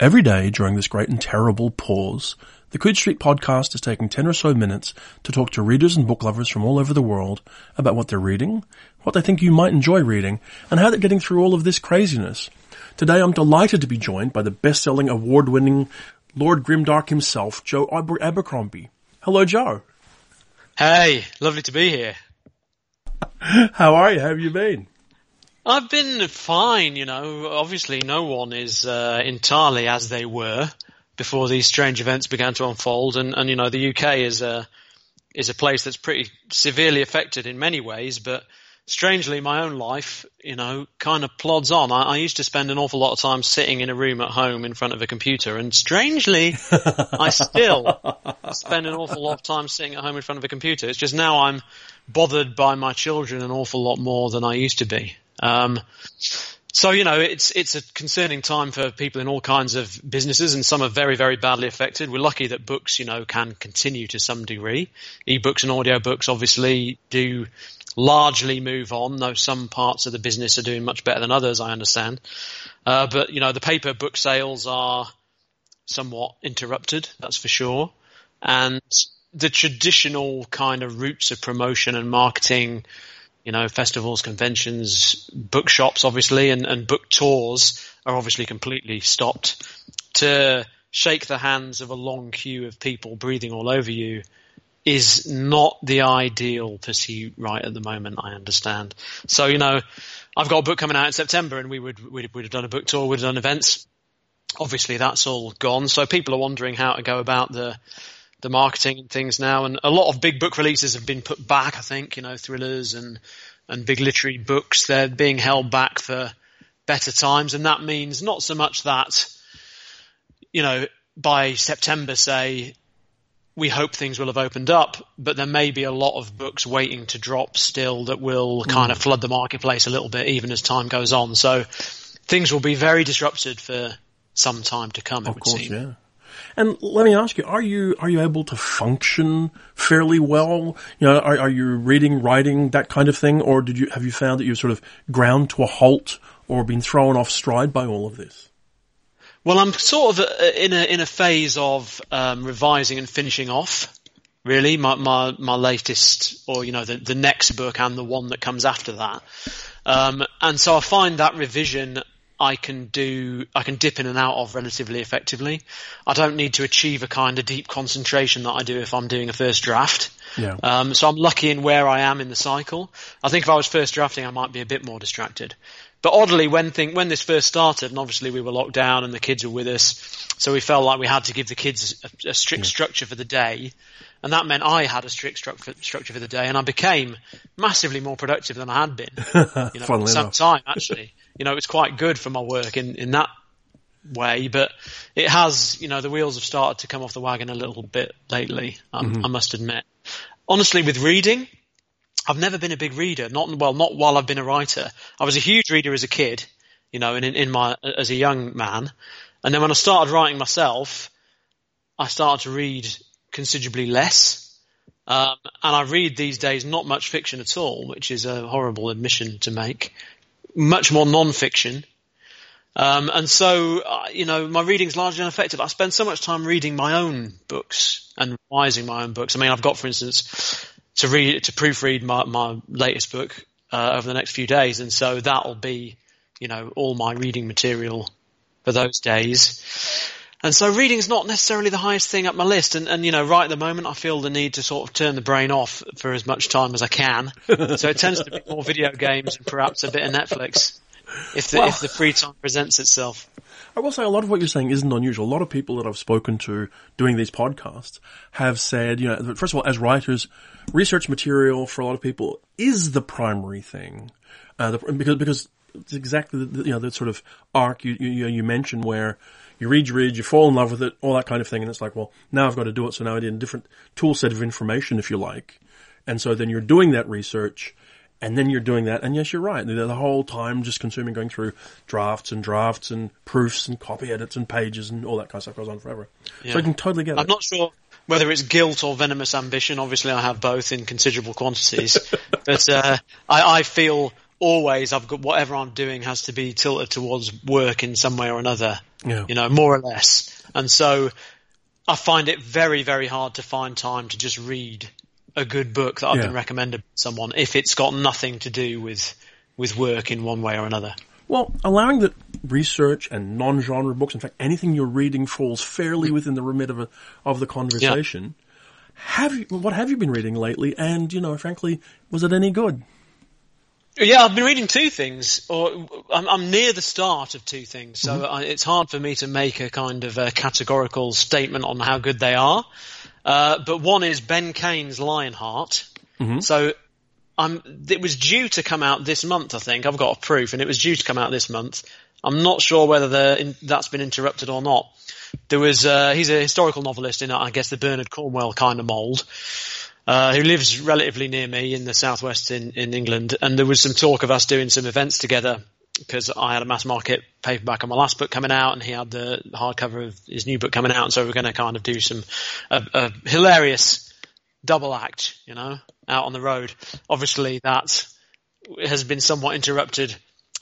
Every day during this great and terrible pause, the Coode Street podcast is taking 10 or so minutes to talk to readers and book lovers from all over the world about what they're reading, what they think you might enjoy reading, and how they're getting through all of this craziness. Today I'm delighted to be joined by the best-selling award-winning Lord Grimdark himself, Joe Aber- Abercrombie. Hello, Joe. Hey, lovely to be here. How are you? How have you been? I've been fine, you know. Obviously, no one is uh, entirely as they were before these strange events began to unfold, and, and you know, the UK is a is a place that's pretty severely affected in many ways, but strangely, my own life, you know, kind of plods on. I, I, used to spend an awful lot of time sitting in a room at home in front of a computer, and strangely, I still spend an awful lot of time sitting at home in front of a computer. It's just now I'm bothered by my children an awful lot more than I used to be. Um, so you know, it's it's a concerning time for people in all kinds of businesses, and some are very very badly affected. We're lucky that books, you know, can continue to some degree. E-books and audiobooks obviously do largely move on, though some parts of the business are doing much better than others. I understand, uh, but you know, the paper book sales are somewhat interrupted. That's for sure, and the traditional kind of routes of promotion and marketing you know, festivals, conventions, bookshops, obviously, and, and book tours are obviously completely stopped. To shake the hands of a long queue of people breathing all over you is not the ideal pursuit right at the moment, I understand. So, you know, I've got a book coming out in September and we would, we'd, we'd have done a book tour, we'd have done events. Obviously that's all gone. So people are wondering how to go about the, the marketing and things now. And a lot of big book releases have been put back, I think, you know, thrillers and, and big literary books. They're being held back for better times. And that means not so much that, you know, by September, say, we hope things will have opened up, but there may be a lot of books waiting to drop still that will mm. kind of flood the marketplace a little bit even as time goes on. So things will be very disrupted for some time to come. Of course, seem. yeah. And let me ask you, are you, are you able to function fairly well? You know, are, are you reading, writing, that kind of thing? Or did you, have you found that you've sort of ground to a halt or been thrown off stride by all of this? Well, I'm sort of uh, in a, in a phase of, um, revising and finishing off really my, my, my latest or you know the, the next book and the one that comes after that um, and so I find that revision I can do, I can dip in and out of relatively effectively. I don't need to achieve a kind of deep concentration that I do if I'm doing a first draft. Yeah. Um, so I'm lucky in where I am in the cycle. I think if I was first drafting, I might be a bit more distracted. But oddly, when thing, when this first started, and obviously we were locked down and the kids were with us, so we felt like we had to give the kids a, a strict yeah. structure for the day. And that meant I had a strict stru- structure for the day and I became massively more productive than I had been. You know, for some enough. time actually you know, it's quite good for my work in, in that way, but it has, you know, the wheels have started to come off the wagon a little bit lately, um, mm-hmm. I must admit. Honestly, with reading, I've never been a big reader, not, well, not while I've been a writer. I was a huge reader as a kid, you know, in, in my, as a young man. And then when I started writing myself, I started to read considerably less. Um, and I read these days not much fiction at all, which is a horrible admission to make much more non-fiction. Um, and so, uh, you know, my reading's largely unaffected. I spend so much time reading my own books and revising my own books. I mean, I've got, for instance, to read, to proofread my, my latest book, uh, over the next few days. And so that'll be, you know, all my reading material for those days. And so reading is not necessarily the highest thing up my list. And, and, you know, right at the moment, I feel the need to sort of turn the brain off for as much time as I can. so it tends to be more video games and perhaps a bit of Netflix if the, well, if the free time presents itself. I will say a lot of what you're saying isn't unusual. A lot of people that I've spoken to doing these podcasts have said, you know, first of all, as writers, research material for a lot of people is the primary thing. Uh, the, because, because it's exactly the, you know, the sort of arc you, you, you mentioned where you read, you read, you fall in love with it, all that kind of thing. And it's like, well, now I've got to do it. So now I need a different tool set of information, if you like. And so then you're doing that research and then you're doing that. And yes, you're right. The, whole time just consuming, going through drafts and drafts and proofs and copy edits and pages and all that kind of stuff goes on forever. Yeah. So I can totally get it. I'm not sure whether it's guilt or venomous ambition. Obviously I have both in considerable quantities, but, uh, I, I feel always I've got whatever I'm doing has to be tilted towards work in some way or another. Yeah. You know, more or less. And so I find it very, very hard to find time to just read a good book that I've Yeah. been recommended by someone if it's got nothing to do with with work in one way or another. Well, allowing that research and non-genre books, in fact, anything you're reading falls fairly within the remit of a, of the conversation. Have you, what have you been reading lately? And, you know, frankly, was it any good? Yeah, I've been reading two things, or I'm, I'm near the start of two things, Mm-hmm. so I, it's hard for me to make a kind of a categorical statement on how good they are. Uh, but one is Ben Kane's Lionheart. Mm-hmm. So I'm, it was due to come out this month, I think. I've got a proof, and it was due to come out this month. I'm not sure whether the, in, that's been interrupted or not. There was, uh, he's a historical novelist in, I guess, the Bernard Cornwell kind of mould uh, who lives relatively near me in the southwest in, in England. And there was some talk of us doing some events together because I had a mass market paperback on my last book coming out and he had the hardcover of his new book coming out. And so we're going to kind of do some, a, a hilarious double act, you know, out on the road. Obviously that has been somewhat interrupted.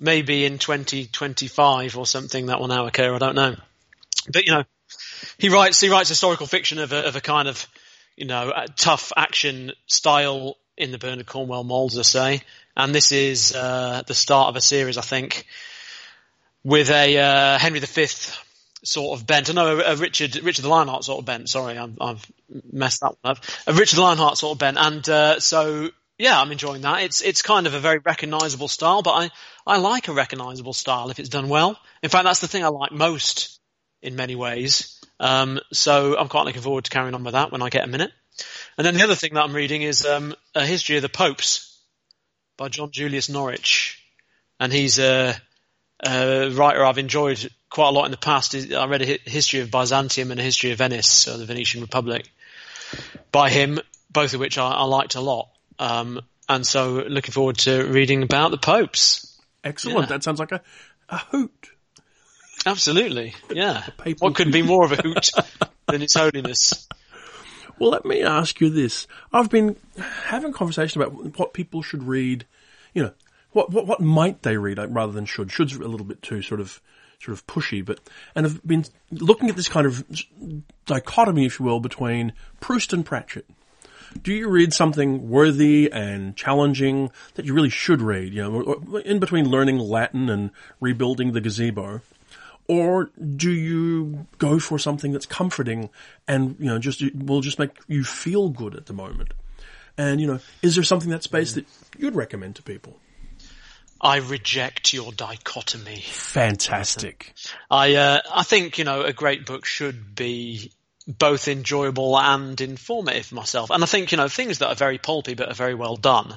Maybe in 2025 or something that will now occur. I don't know. But you know, he writes he writes historical fiction of a, of a kind of you know tough action style in the Bernard Cornwell mould, as I say. And this is uh, the start of a series, I think, with a uh, Henry V sort of bent. I know a, a Richard Richard the Lionheart sort of bent. Sorry, I'm, I've messed that one up. A Richard the Lionheart sort of bent, and uh, so yeah, I'm enjoying that. It's it's kind of a very recognisable style, but I I like a recognisable style if it's done well. In fact, that's the thing I like most in many ways. Um, so I'm quite looking forward to carrying on with that when I get a minute. And then the other thing that I'm reading is um, a history of the popes by John Julius Norwich, and he's a, a writer I've enjoyed quite a lot in the past. I read a history of Byzantium and a history of Venice, so the Venetian Republic, by him, both of which I, I liked a lot. Um, and so looking forward to reading about the popes. Excellent. Yeah. That sounds like a, a hoot. Absolutely, yeah. What could be more of a hoot than His Holiness? Well, let me ask you this. I've been having conversation about what people should read, you know, what, what, what might they read rather than should. Should's a little bit too sort of, sort of pushy, but, and I've been looking at this kind of dichotomy, if you will, between Proust and Pratchett. Do you read something worthy and challenging that you really should read, you know, in between learning Latin and rebuilding the gazebo? Or do you go for something that's comforting and, you know, just, will just make you feel good at the moment? And, you know, is there something in that space that you'd recommend to people? I reject your dichotomy. Fantastic. I uh, I think you know a great book should be both enjoyable and informative myself, and I think you know things that are very pulpy but are very well done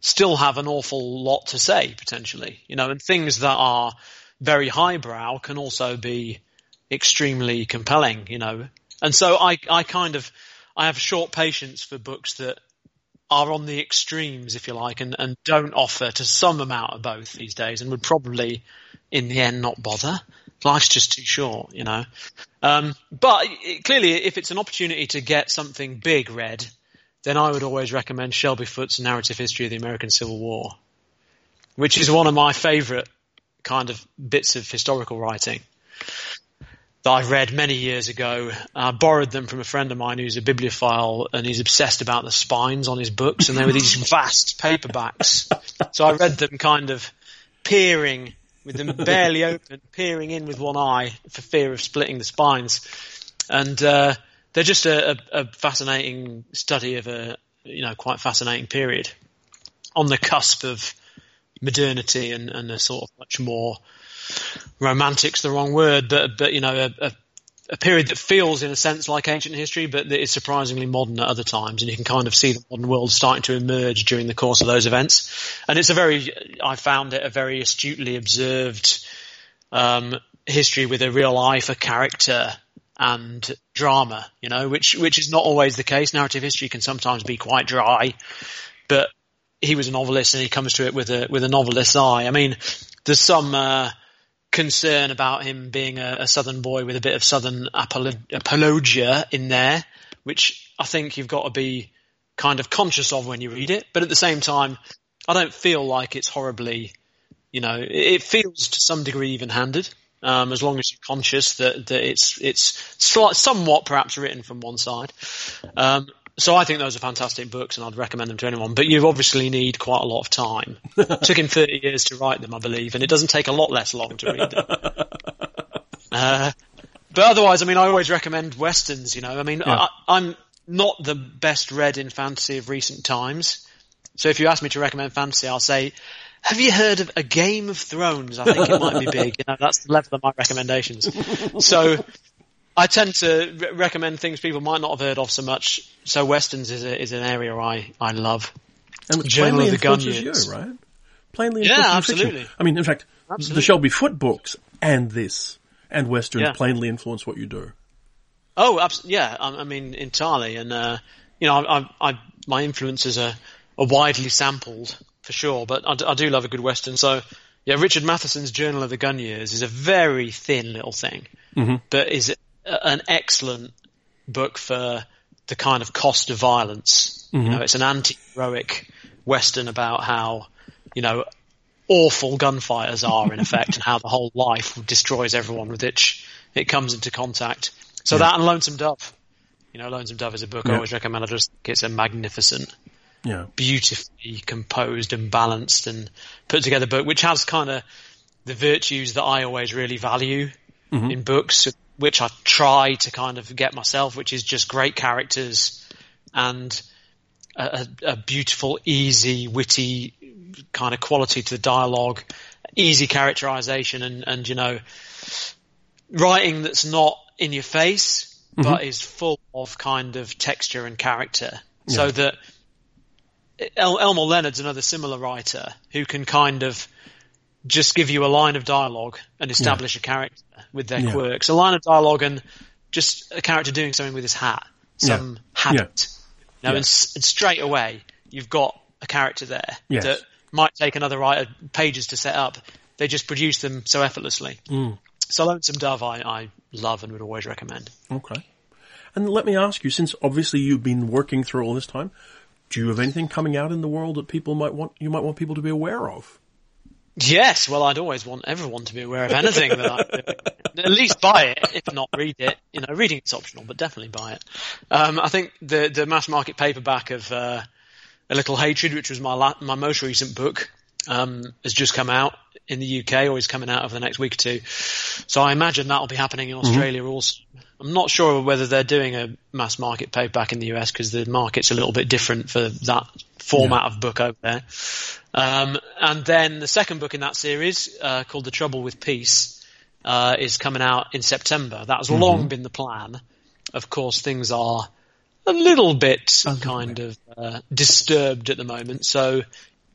still have an awful lot to say potentially, you know, and things that are very highbrow can also be extremely compelling, you know, and so I I kind of I have short patience for books that are on the extremes, if you like, and, and don't offer to some amount of both these days, and would probably, in the end, not bother. Life's just too short, you know. Um, but it, clearly, if it's an opportunity to get something big read, then I would always recommend Shelby Foote's Narrative History of the American Civil War, which is one of my favourite kind of bits of historical writing that I've read many years ago. I borrowed them from a friend of mine who's a bibliophile and he's obsessed about the spines on his books and they were these vast paperbacks. So I read them kind of peering with them barely open, peering in with one eye for fear of splitting the spines. And, uh, they're just a, a, a fascinating study of a, you know, quite fascinating period on the cusp of modernity and, and a sort of much more romantic's the wrong word, but but you know a, a, a period that feels in a sense like ancient history, but that is surprisingly modern at other times, and you can kind of see the modern world starting to emerge during the course of those events. And it's a very, I found it a very astutely observed um, history with a real eye for character and drama, you know, which which is not always the case. Narrative history can sometimes be quite dry, but he was a novelist and he comes to it with a with a novelist's eye. I mean, there's some uh, concern about him being a, a southern boy with a bit of southern apolo- apologia in there, which I think you've got to be kind of conscious of when you read it. But at the same time, I don't feel like it's horribly, you know, it feels to some degree even-handed. Um, as long as you're conscious that, that it's it's somewhat perhaps written from one side. Um, so I think those are fantastic books, and I'd recommend them to anyone. But you obviously need quite a lot of time. it took him 30 years to write them, I believe, and it doesn't take a lot less long to read them. Uh, but otherwise, I mean, I always recommend westerns. You know, I mean, Yeah. I, I'm not the best read in fantasy of recent times. So if you ask me to recommend fantasy, I'll say, have you heard of A Game of Thrones? I think it might be big. You know, that's the level of my recommendations. So I tend to re- recommend things people might not have heard of so much. So westerns is, a, is an area I, I love. And Journal plainly of the influences Gunyards. you, right? Plainly Yeah, your fiction. absolutely. I mean, in fact, the Shelby Foote books and this and westerns Yeah. plainly influence what you do. Oh, abs- yeah. I, I mean, entirely. And, uh, you know, I, I, I, my influences are, are widely sampled for sure, but I, d- I do love a good Western. So, yeah, Richard Matheson's Journal of the Gun Years is a very thin little thing, but is an excellent book for the kind of cost of violence. You mm-hmm. know, it's an anti-heroic Western about how, you know, awful gunfighters are in effect and how the whole life destroys everyone with which it comes into contact. So that and Lonesome Dove. You know, Lonesome Dove is a book I always recommend. I just think it's a magnificent, Yeah. beautifully composed and balanced and put together book, which has kind of the virtues that I always really value mm-hmm. in books, which I try to kind of get myself, which is just great characters and a, a, beautiful, easy, witty kind of quality to the dialogue, easy characterization, and, and you know, writing that's not in your face, mm-hmm. but is full of kind of texture and character. So that El- Elmore Leonard's another similar writer who can kind of just give you a line of dialogue and establish a character with their Yeah. quirks. A line of dialogue and just a character doing something with his hat, some Yeah. habit. You know, Yeah. and, and straight away you've got a character there Yes. that might take another writer pages to set up. They just produce them so effortlessly. Mm. So Lonesome Dove I, I love and would always recommend. Okay. And let me ask you, since obviously you've been working through all this time, do you have anything coming out in the world that people might want, you might want people to be aware of? Yes, well, I'd always want everyone to be aware of anything that I do. At least buy it, if not read it. You know, reading it's optional, but definitely buy it. Um, I think the the mass market paperback of uh, A Little Hatred, which was my la- my most recent book, um, has just come out in the UK, or is coming out over the next week or two. So I imagine that'll be happening in Australia also. I'm not sure whether they're doing a mass market paperback in the US because the market's a little bit different for that format of book over there. Um, and then the second book in that series, uh, called The Trouble with Peace, uh, is coming out in September. That has long been the plan. Of course, things are a little bit kind of uh, disturbed at the moment, so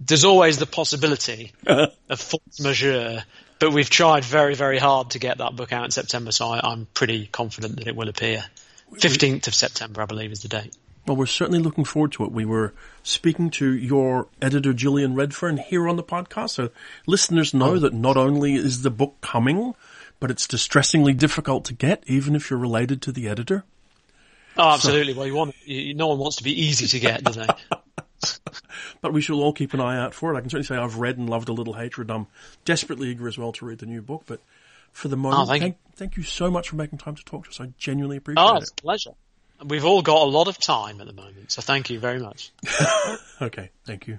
there's always the possibility of force majeure. But we've tried very, very hard to get that book out in September, so I, I'm pretty confident that it will appear. 15th of September, I believe, is the date. Well, we're certainly looking forward to it. We were speaking to your editor, Gillian Redfearn, here on the podcast, so listeners know oh. that not only is the book coming, but it's distressingly difficult to get, even if you're related to the editor. Oh, absolutely. Well, you want you, no one wants to be easy to get, do they? But we shall all keep an eye out for it. I can certainly say I've read and loved A Little Hatred. I'm desperately eager as well to read the new book, but for the moment, Oh, thank you. thank, thank you so much for making time to talk to us. I genuinely appreciate Oh, it. it's a pleasure. We've all got a lot of time at the moment, so thank you very much. Okay, thank you.